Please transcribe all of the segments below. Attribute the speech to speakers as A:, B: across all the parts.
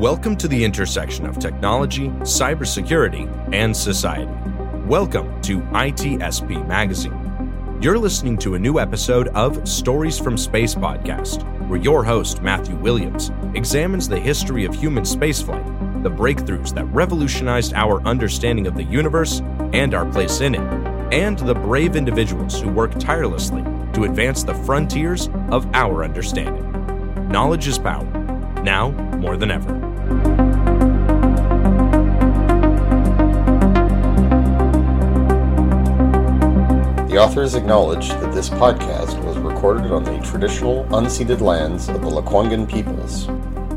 A: Welcome to the intersection of technology, cybersecurity, and society. Welcome to ITSP Magazine. You're listening to a new episode of Stories from Space podcast, where your host, Matthew Williams, examines the history of human spaceflight, the breakthroughs that revolutionized our understanding of the universe and our place in it, and the brave individuals who work tirelessly to advance the frontiers of our understanding. Knowledge is power, now more than ever.
B: The authors acknowledge that this podcast was recorded on the traditional unceded lands of the Lekwungen peoples.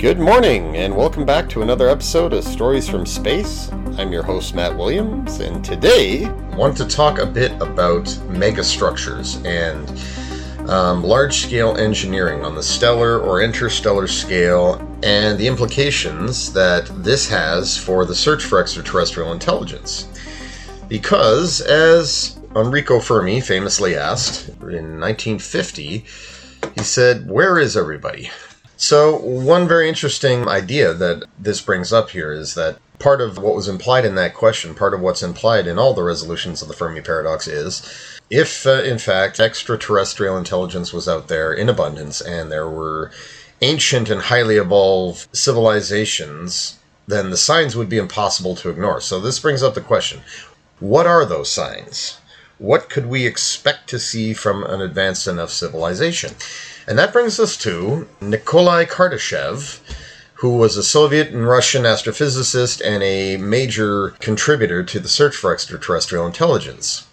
B: Good morning, and welcome back to another episode of Stories from Space. I'm your host, Matt Williams, and today I want to talk a bit about megastructures and um, large scale engineering on the stellar or interstellar scale and the implications that this has for the search for extraterrestrial intelligence. Because, as Enrico Fermi famously asked in 1950, he said, Where is everybody? So, one very interesting idea that this brings up here is that part of what was implied in that question, part of what's implied in all the resolutions of the Fermi paradox is if, uh, in fact, extraterrestrial intelligence was out there in abundance and there were ancient and highly evolved civilizations, then the signs would be impossible to ignore. So, this brings up the question what are those signs? What could we expect to see from an advanced enough civilization? And that brings us to Nikolai Kardashev, who was a Soviet and Russian astrophysicist and a major contributor to the search for extraterrestrial intelligence.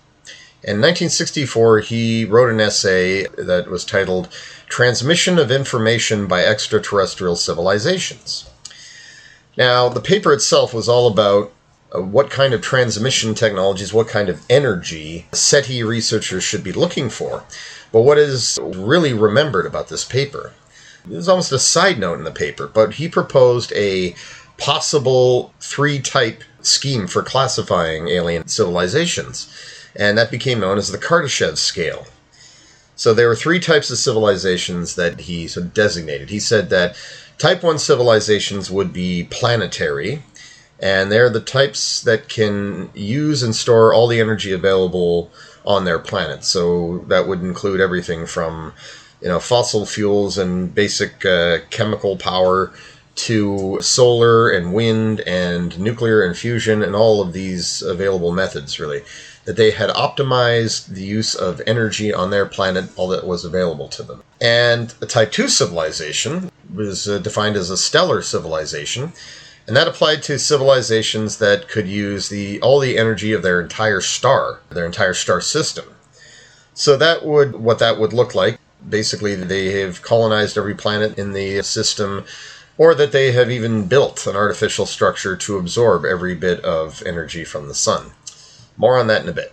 B: In 1964, he wrote an essay that was titled Transmission of Information by Extraterrestrial Civilizations. Now, the paper itself was all about uh, what kind of transmission technologies, what kind of energy SETI researchers should be looking for. But what is really remembered about this paper is almost a side note in the paper, but he proposed a possible three type scheme for classifying alien civilizations, and that became known as the Kardashev scale. So there were three types of civilizations that he sort of designated. He said that type 1 civilizations would be planetary, and they're the types that can use and store all the energy available on their planet. So that would include everything from you know fossil fuels and basic uh, chemical power to solar and wind and nuclear and fusion and all of these available methods really that they had optimized the use of energy on their planet all that was available to them and a type 2 civilization was uh, defined as a stellar civilization and that applied to civilizations that could use the all the energy of their entire star, their entire star system. So that would what that would look like. Basically, they have colonized every planet in the system, or that they have even built an artificial structure to absorb every bit of energy from the sun. More on that in a bit.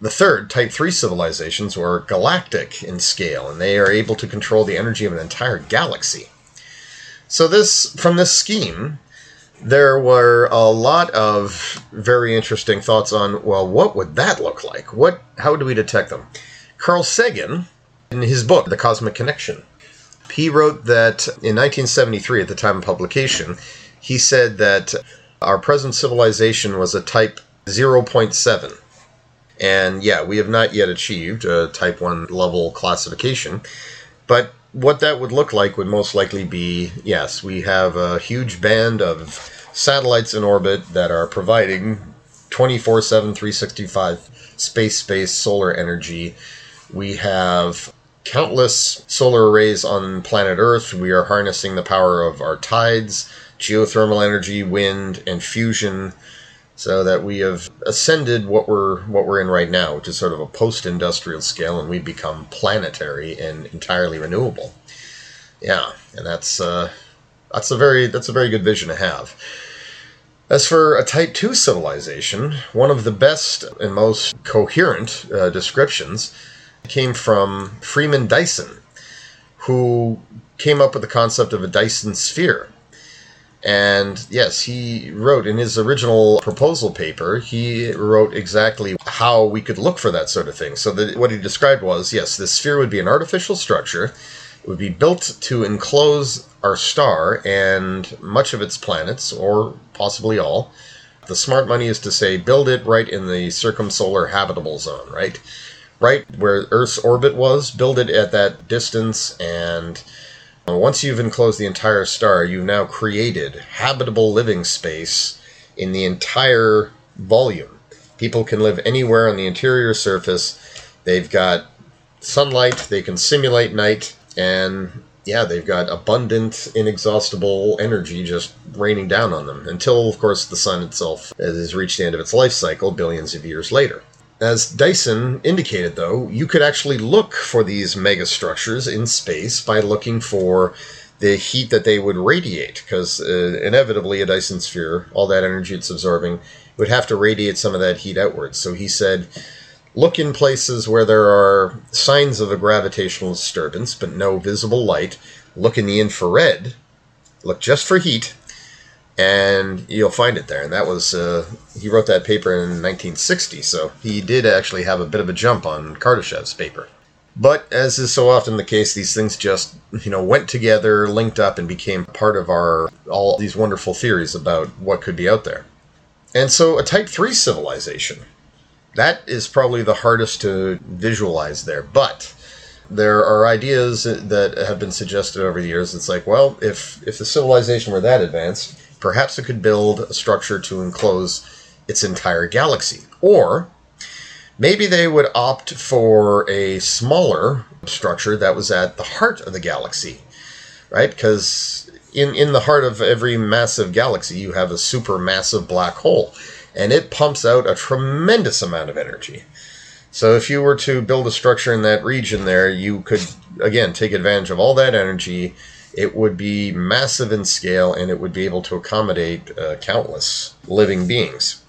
B: The third, Type 3 civilizations, were galactic in scale, and they are able to control the energy of an entire galaxy. So this, from this scheme, there were a lot of very interesting thoughts on well what would that look like? What how do we detect them? Carl sagan in his book the cosmic connection he wrote that in 1973 at the time of publication he said that our present civilization was a type 0.7 and yeah we have not yet achieved a type 1 level classification but what that would look like would most likely be yes, we have a huge band of satellites in orbit that are providing 24 7, 365 space space solar energy. We have countless solar arrays on planet Earth. We are harnessing the power of our tides, geothermal energy, wind, and fusion so that we have ascended what we're what we're in right now, which is sort of a post-industrial scale, and we've become planetary and entirely renewable. Yeah, and that's uh, that's a very that's a very good vision to have. As for a Type 2 civilization, one of the best and most coherent uh, descriptions came from Freeman Dyson, who came up with the concept of a Dyson sphere. And yes, he wrote in his original proposal paper, he wrote exactly how we could look for that sort of thing. So what he described was yes, the sphere would be an artificial structure. It would be built to enclose our star and much of its planets, or possibly all. The smart money is to say build it right in the circumsolar habitable zone, right? Right where Earth's orbit was, build it at that distance and once you've enclosed the entire star, you've now created habitable living space in the entire volume. People can live anywhere on the interior surface. They've got sunlight, they can simulate night, and yeah, they've got abundant, inexhaustible energy just raining down on them until, of course, the sun itself has reached the end of its life cycle billions of years later. As Dyson indicated, though, you could actually look for these megastructures in space by looking for the heat that they would radiate, because uh, inevitably a Dyson sphere, all that energy it's absorbing, would have to radiate some of that heat outwards. So he said, look in places where there are signs of a gravitational disturbance, but no visible light. Look in the infrared, look just for heat, and you'll find it there. And that was uh, he wrote that paper in 1960, so he did actually have a bit of a jump on Kardashev's paper. But as is so often the case, these things just you know went together, linked up, and became part of our all these wonderful theories about what could be out there. And so a Type Three civilization, that is probably the hardest to visualize there, but there are ideas that have been suggested over the years. It's like, well, if if the civilization were that advanced, Perhaps it could build a structure to enclose its entire galaxy. Or maybe they would opt for a smaller structure that was at the heart of the galaxy, right? Because in, in the heart of every massive galaxy, you have a supermassive black hole, and it pumps out a tremendous amount of energy. So if you were to build a structure in that region there, you could, again, take advantage of all that energy it would be massive in scale and it would be able to accommodate uh, countless living beings.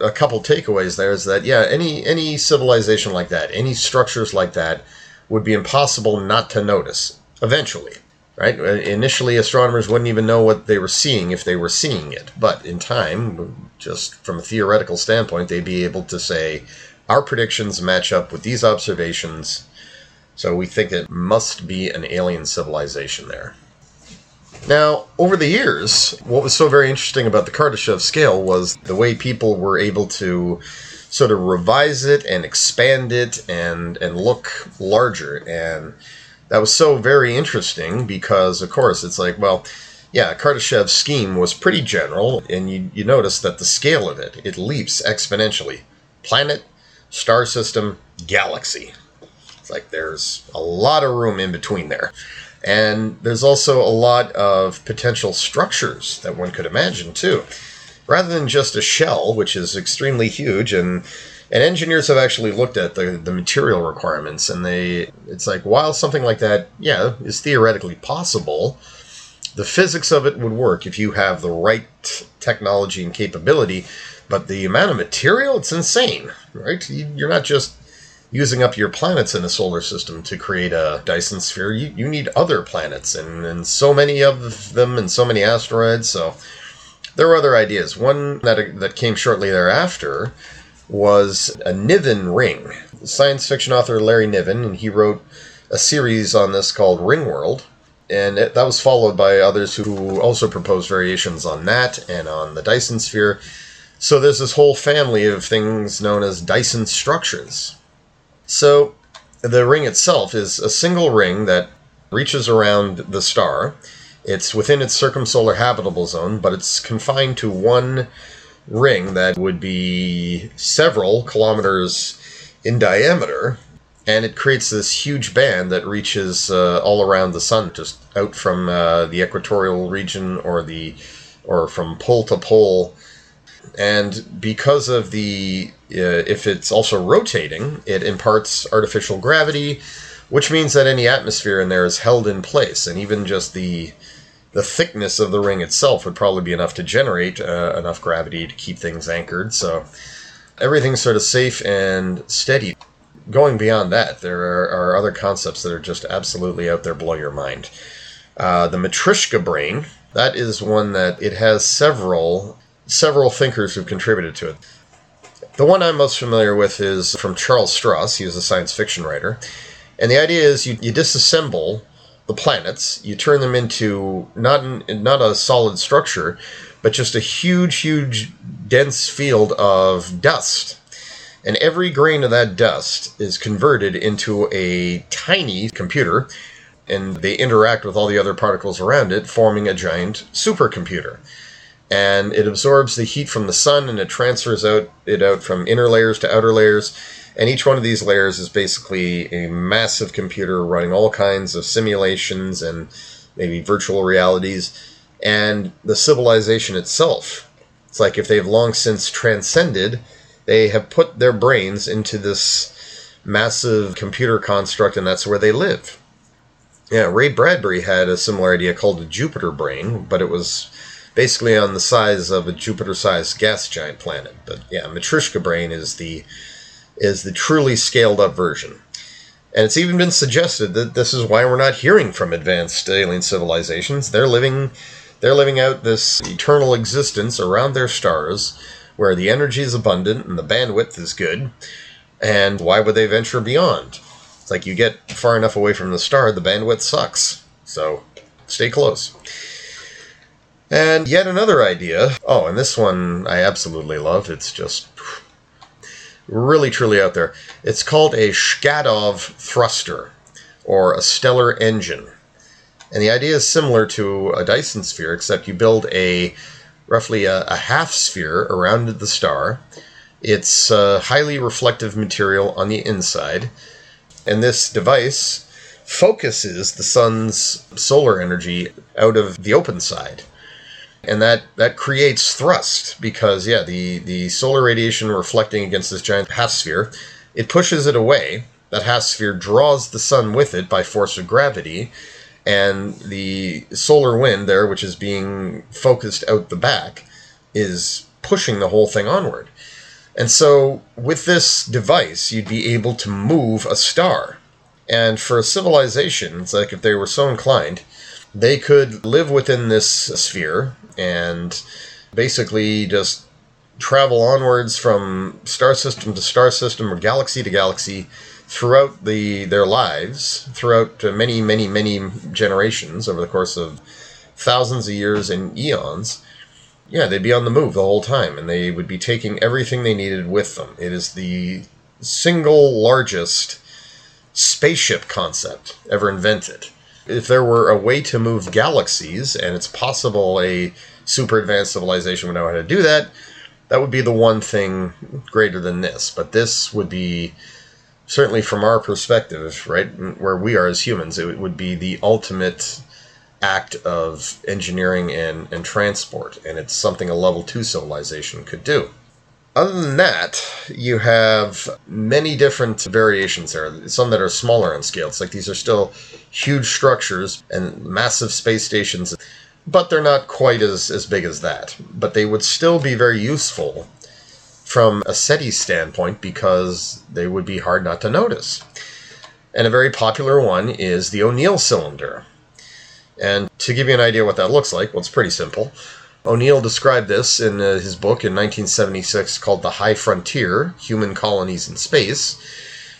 B: A couple takeaways there is that yeah, any any civilization like that, any structures like that, would be impossible not to notice eventually. Right? Uh, initially, astronomers wouldn't even know what they were seeing if they were seeing it. But in time, just from a theoretical standpoint, they'd be able to say, our predictions match up with these observations. So we think it must be an alien civilization there. Now, over the years, what was so very interesting about the Kardashev scale was the way people were able to sort of revise it and expand it and and look larger. And that was so very interesting because of course it's like well yeah Kardashev's scheme was pretty general and you, you notice that the scale of it it leaps exponentially. Planet star system galaxy. It's like there's a lot of room in between there and there's also a lot of potential structures that one could imagine too. Rather than just a shell, which is extremely huge and and engineers have actually looked at the, the material requirements and they it's like while something like that, yeah, is theoretically possible, the physics of it would work if you have the right technology and capability, but the amount of material, it's insane, right? You're not just using up your planets in a solar system to create a Dyson sphere, you, you need other planets and, and so many of them and so many asteroids. So there were other ideas. One that, that came shortly thereafter was a Niven ring. Science fiction author Larry Niven, and he wrote a series on this called Ringworld. And it, that was followed by others who also proposed variations on that and on the Dyson sphere. So there's this whole family of things known as Dyson structures. So the ring itself is a single ring that reaches around the star. It's within its circumsolar habitable zone, but it's confined to one ring that would be several kilometers in diameter, and it creates this huge band that reaches uh, all around the sun, just out from uh, the equatorial region or the or from pole to pole and because of the if it's also rotating it imparts artificial gravity which means that any atmosphere in there is held in place and even just the the thickness of the ring itself would probably be enough to generate uh, enough gravity to keep things anchored. So everything's sort of safe and steady. Going beyond that there are, are other concepts that are just absolutely out there blow your mind. Uh, the matryoshka brain That is one that it has several several thinkers who've contributed to it. The one I'm most familiar with is from Charles Stross. He was a science fiction writer. And the idea is you, you disassemble the planets, you turn them into not, not a solid structure, but just a huge, huge, dense field of dust. And every grain of that dust is converted into a tiny computer, and they interact with all the other particles around it, forming a giant supercomputer and it absorbs the heat from the sun and it transfers out it out from inner layers to outer layers. And each one of these layers is basically a massive computer running all kinds of simulations and maybe virtual realities. And the civilization itself it's like if they've long since transcended they have put their brains into this massive computer construct and that's where they live. Yeah ray bradbury had a similar idea called the jupiter brain but it was basically on the size of a Jupiter-sized gas giant planet. But yeah, Matryoshka Brain is the is the truly scaled up version. And it's even been suggested that this is why we're not hearing from advanced alien civilizations. They're living they're living out this eternal existence around their stars where the energy is abundant and the bandwidth is good. And why would they venture beyond? It's like you get far enough away from the star, the bandwidth sucks. So stay close. And yet another idea. Oh, and this one I absolutely love. It's just really truly out there. It's called a Shkadov thruster or a stellar engine. And the idea is similar to a Dyson sphere, except you build a roughly a, a half sphere around the star. It's a highly reflective material on the inside. And this device focuses the sun's solar energy out of the open side and that that creates thrust because yeah the the solar radiation reflecting against this giant half sphere it pushes it away. That half sphere draws the sun with it by force of gravity. And the solar wind there which is being focused out the back is pushing the whole thing onward. And so with this device you'd be able to move a star. And for a civilization it's like if they were so inclined they could live within this sphere and basically just travel onwards from star system to star system or galaxy to galaxy throughout the their lives, throughout uh, many, many, many generations over the course of thousands of years and eons. Yeah, they'd be on the move the whole time, and they would be taking everything they needed with them. It is the single largest spaceship concept ever invented if there were a way to move galaxies, and it's possible a super advanced civilization would know how to do that, that would be the one thing greater than this. But this would be certainly from our perspective, right, where we are as humans, it would be the ultimate act of engineering and, and transport, and it's something a level two civilization could do. Other than that, you have many different variations there. Some that are smaller in scale. It's like these are still huge structures and massive space stations, but they're not quite as, as big as that. But they would still be very useful from a SETI standpoint because they would be hard not to notice. And a very popular one is the O'Neill cylinder. And to give you an idea what that looks like, well, it's pretty simple. O'Neill described this in uh, his book in 1976 called The High Frontier Human Colonies in Space.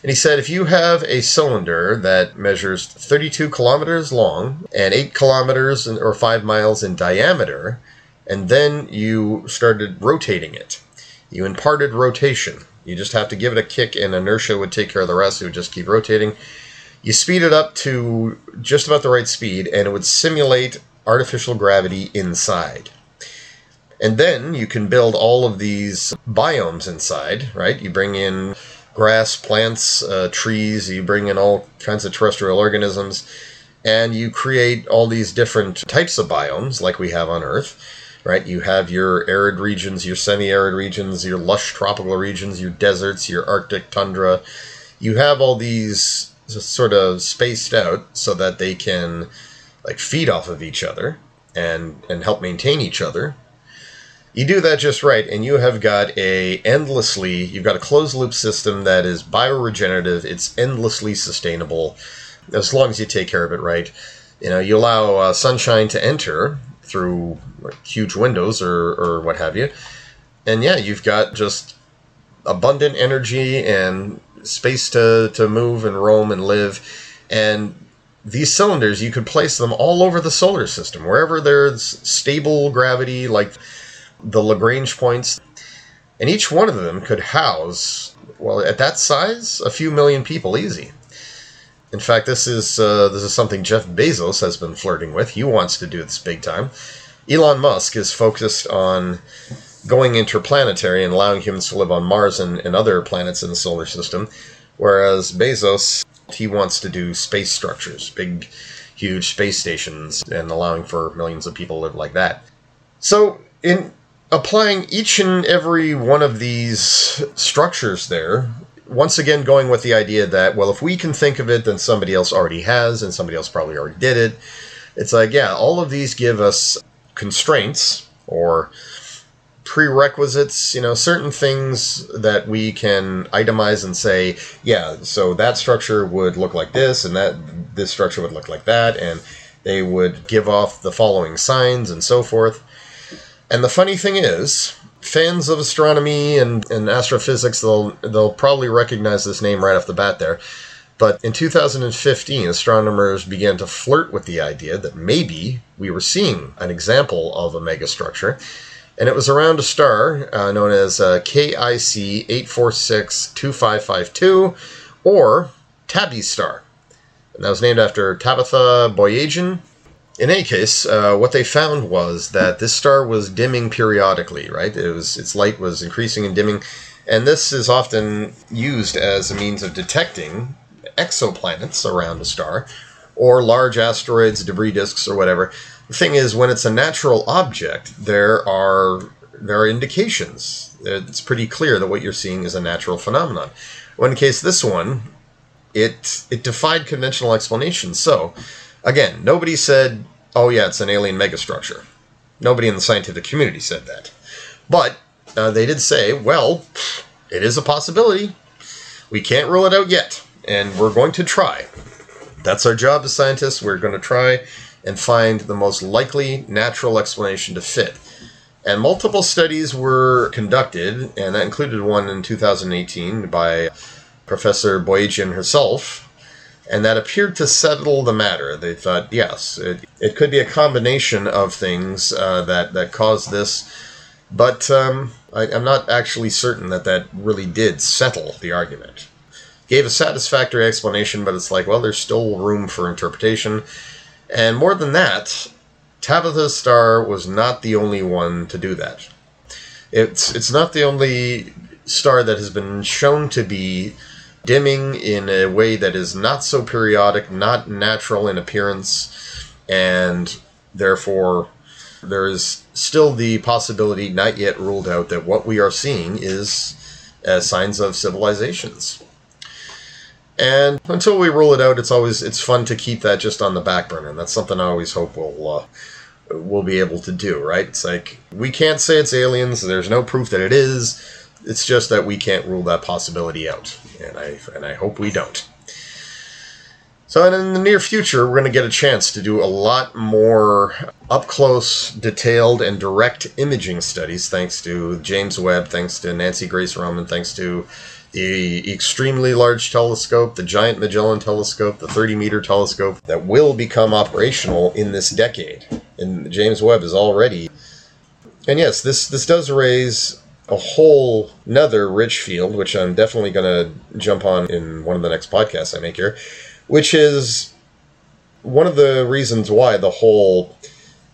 B: And he said if you have a cylinder that measures 32 kilometers long and 8 kilometers or 5 miles in diameter, and then you started rotating it, you imparted rotation. You just have to give it a kick, and inertia would take care of the rest. It would just keep rotating. You speed it up to just about the right speed, and it would simulate artificial gravity inside. And then you can build all of these biomes inside, right? You bring in grass, plants, uh, trees, you bring in all kinds of terrestrial organisms, and you create all these different types of biomes like we have on Earth, right? You have your arid regions, your semi arid regions, your lush tropical regions, your deserts, your Arctic tundra. You have all these sort of spaced out so that they can like feed off of each other and and help maintain each other you do that just right, and you have got a endlessly you've got a closed loop system that is bioregenerative. It's endlessly sustainable, as long as you take care of it right. You know, you allow uh, sunshine to enter through huge windows or, or what have you. And yeah, you've got just abundant energy and space to, to move and roam and live. And these cylinders, you could place them all over the solar system, wherever there's stable gravity, like the Lagrange points. And each one of them could house, well, at that size, a few million people easy. In fact, this is uh, this is something Jeff Bezos has been flirting with. He wants to do this big time. Elon Musk is focused on going interplanetary and allowing humans to live on Mars and, and other planets in the solar system, whereas Bezos he wants to do space structures, big, huge space stations, and allowing for millions of people to live like that. So, in applying each and every one of these structures there, once again going with the idea that well if we can think of it then somebody else already has and somebody else probably already did it. It's like yeah all of these give us constraints or prerequisites you know certain things that we can itemize and say yeah so that structure would look like this and that this structure would look like that and they would give off the following signs and so forth and the funny thing is fans of astronomy and, and astrophysics, they'll they'll probably recognize this name right off the bat there. But in 2015, astronomers began to flirt with the idea that maybe we were seeing an example of a megastructure, and it was around a star uh, known as uh, KIC 8462552, or Tabby's star. And that was named after Tabitha Boyajian, in any case, uh, what they found was that this star was dimming periodically. Right, it was its light was increasing and dimming, and this is often used as a means of detecting exoplanets around a star, or large asteroids, debris disks, or whatever. The thing is, when it's a natural object, there are there are indications. It's pretty clear that what you're seeing is a natural phenomenon. Well, in case this one, it it defied conventional explanation. So Again, nobody said, oh, yeah, it's an alien megastructure. Nobody in the scientific community said that. But uh, they did say, well, it is a possibility. We can't rule it out yet, and we're going to try. That's our job as scientists. We're going to try and find the most likely natural explanation to fit. And multiple studies were conducted, and that included one in 2018 by Professor Boyajian herself, and that appeared to settle the matter. They thought, yes, it, it could be a combination of things uh, that, that caused this, but um, I, am not actually certain that that really did settle the argument. Gave a satisfactory explanation, but it's like, well, there's still room for interpretation. And more than that, Tabitha's star was not the only one to do that. It's, it's not the only star that has been shown to be dimming in a way that is not so periodic, not natural in appearance, and therefore there is still the possibility, not yet ruled out, that what we are seeing is as signs of civilizations. And until we rule it out, it's always it's fun to keep that just on the back burner. And that's something I always hope we'll uh, we'll be able to do. Right? It's like we can't say it's aliens. There's no proof that it is. It's just that we can't rule that possibility out and I and I hope we don't. So in the near future, we're going to get a chance to do a lot more up close, detailed, and direct imaging studies, thanks to James Webb, thanks to Nancy Grace Roman, thanks to the extremely large telescope, the Giant Magellan telescope, the 30 meter telescope that will become operational in this decade. And James Webb is already. And yes, this, this does raise a whole another rich field, which I'm definitely going to jump on in one of the next podcasts I make here, which is one of the reasons why the whole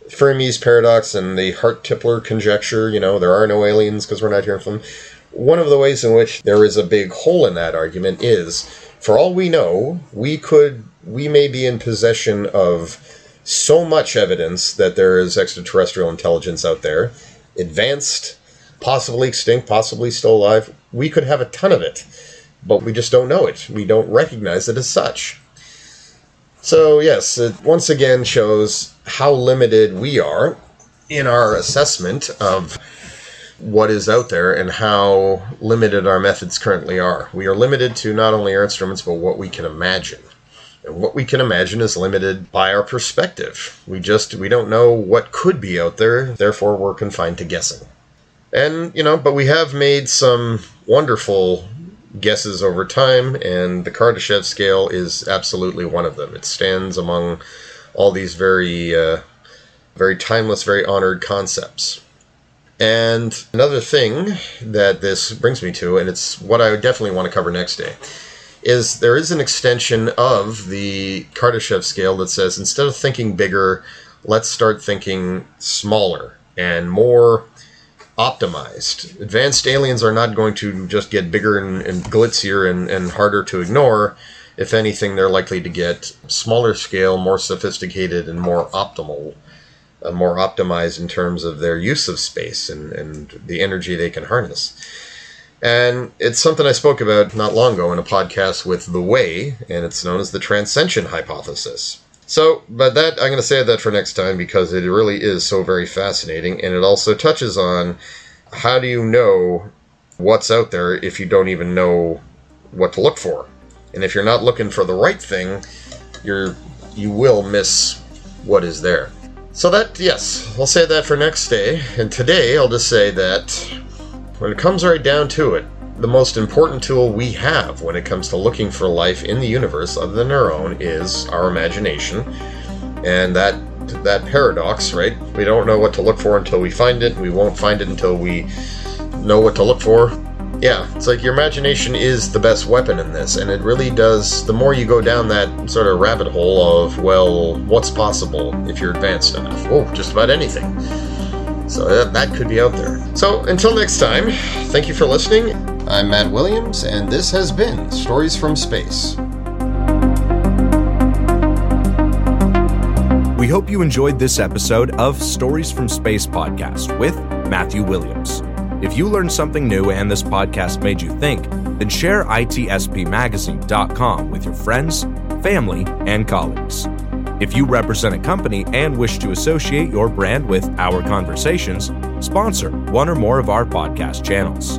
B: Fermi's paradox and the Hart-Tipler conjecture, you know, there are no aliens because we're not hearing from them. One of the ways in which there is a big hole in that argument is, for all we know, we could, we may be in possession of so much evidence that there is extraterrestrial intelligence out there, advanced possibly extinct, possibly still alive. We could have a ton of it, but we just don't know it. We don't recognize it as such. So, yes, it once again shows how limited we are in our assessment of what is out there and how limited our methods currently are. We are limited to not only our instruments, but what we can imagine. And what we can imagine is limited by our perspective. We just we don't know what could be out there, therefore we're confined to guessing. And, you know, but we have made some wonderful guesses over time, and the Kardashev scale is absolutely one of them. It stands among all these very, uh, very timeless, very honored concepts. And another thing that this brings me to, and it's what I definitely want to cover next day, is there is an extension of the Kardashev scale that says instead of thinking bigger, let's start thinking smaller and more optimized. Advanced aliens are not going to just get bigger and, and glitzier and, and harder to ignore. If anything, they're likely to get smaller scale, more sophisticated, and more optimal, uh, more optimized in terms of their use of space and, and the energy they can harness. And it's something I spoke about not long ago in a podcast with The Way, and it's known as the transcension hypothesis. So, but that I'm going to save that for next time because it really is so very fascinating, and it also touches on how do you know what's out there if you don't even know what to look for, and if you're not looking for the right thing, you're you will miss what is there. So that yes, I'll say that for next day, and today I'll just say that when it comes right down to it, the most important tool we have when it comes to looking for life in the universe other than our own is our imagination. And that that paradox, right? We don't know what to look for until we find it. We won't find it until we know what to look for. Yeah, it's like your imagination is the best weapon in this, and it really does. The more you go down that sort of rabbit hole of, well, what's possible if you're advanced enough? Oh, just about anything. So that, that could be out there. So until next time, thank you for listening. I'm Matt Williams, and this has been Stories from Space.
A: We hope you enjoyed this episode of Stories from Space podcast with Matthew Williams. If you learned something new and this podcast made you think, then share itspmagazine.com with your friends, family, and colleagues. If you represent a company and wish to associate your brand with our conversations, sponsor one or more of our podcast channels.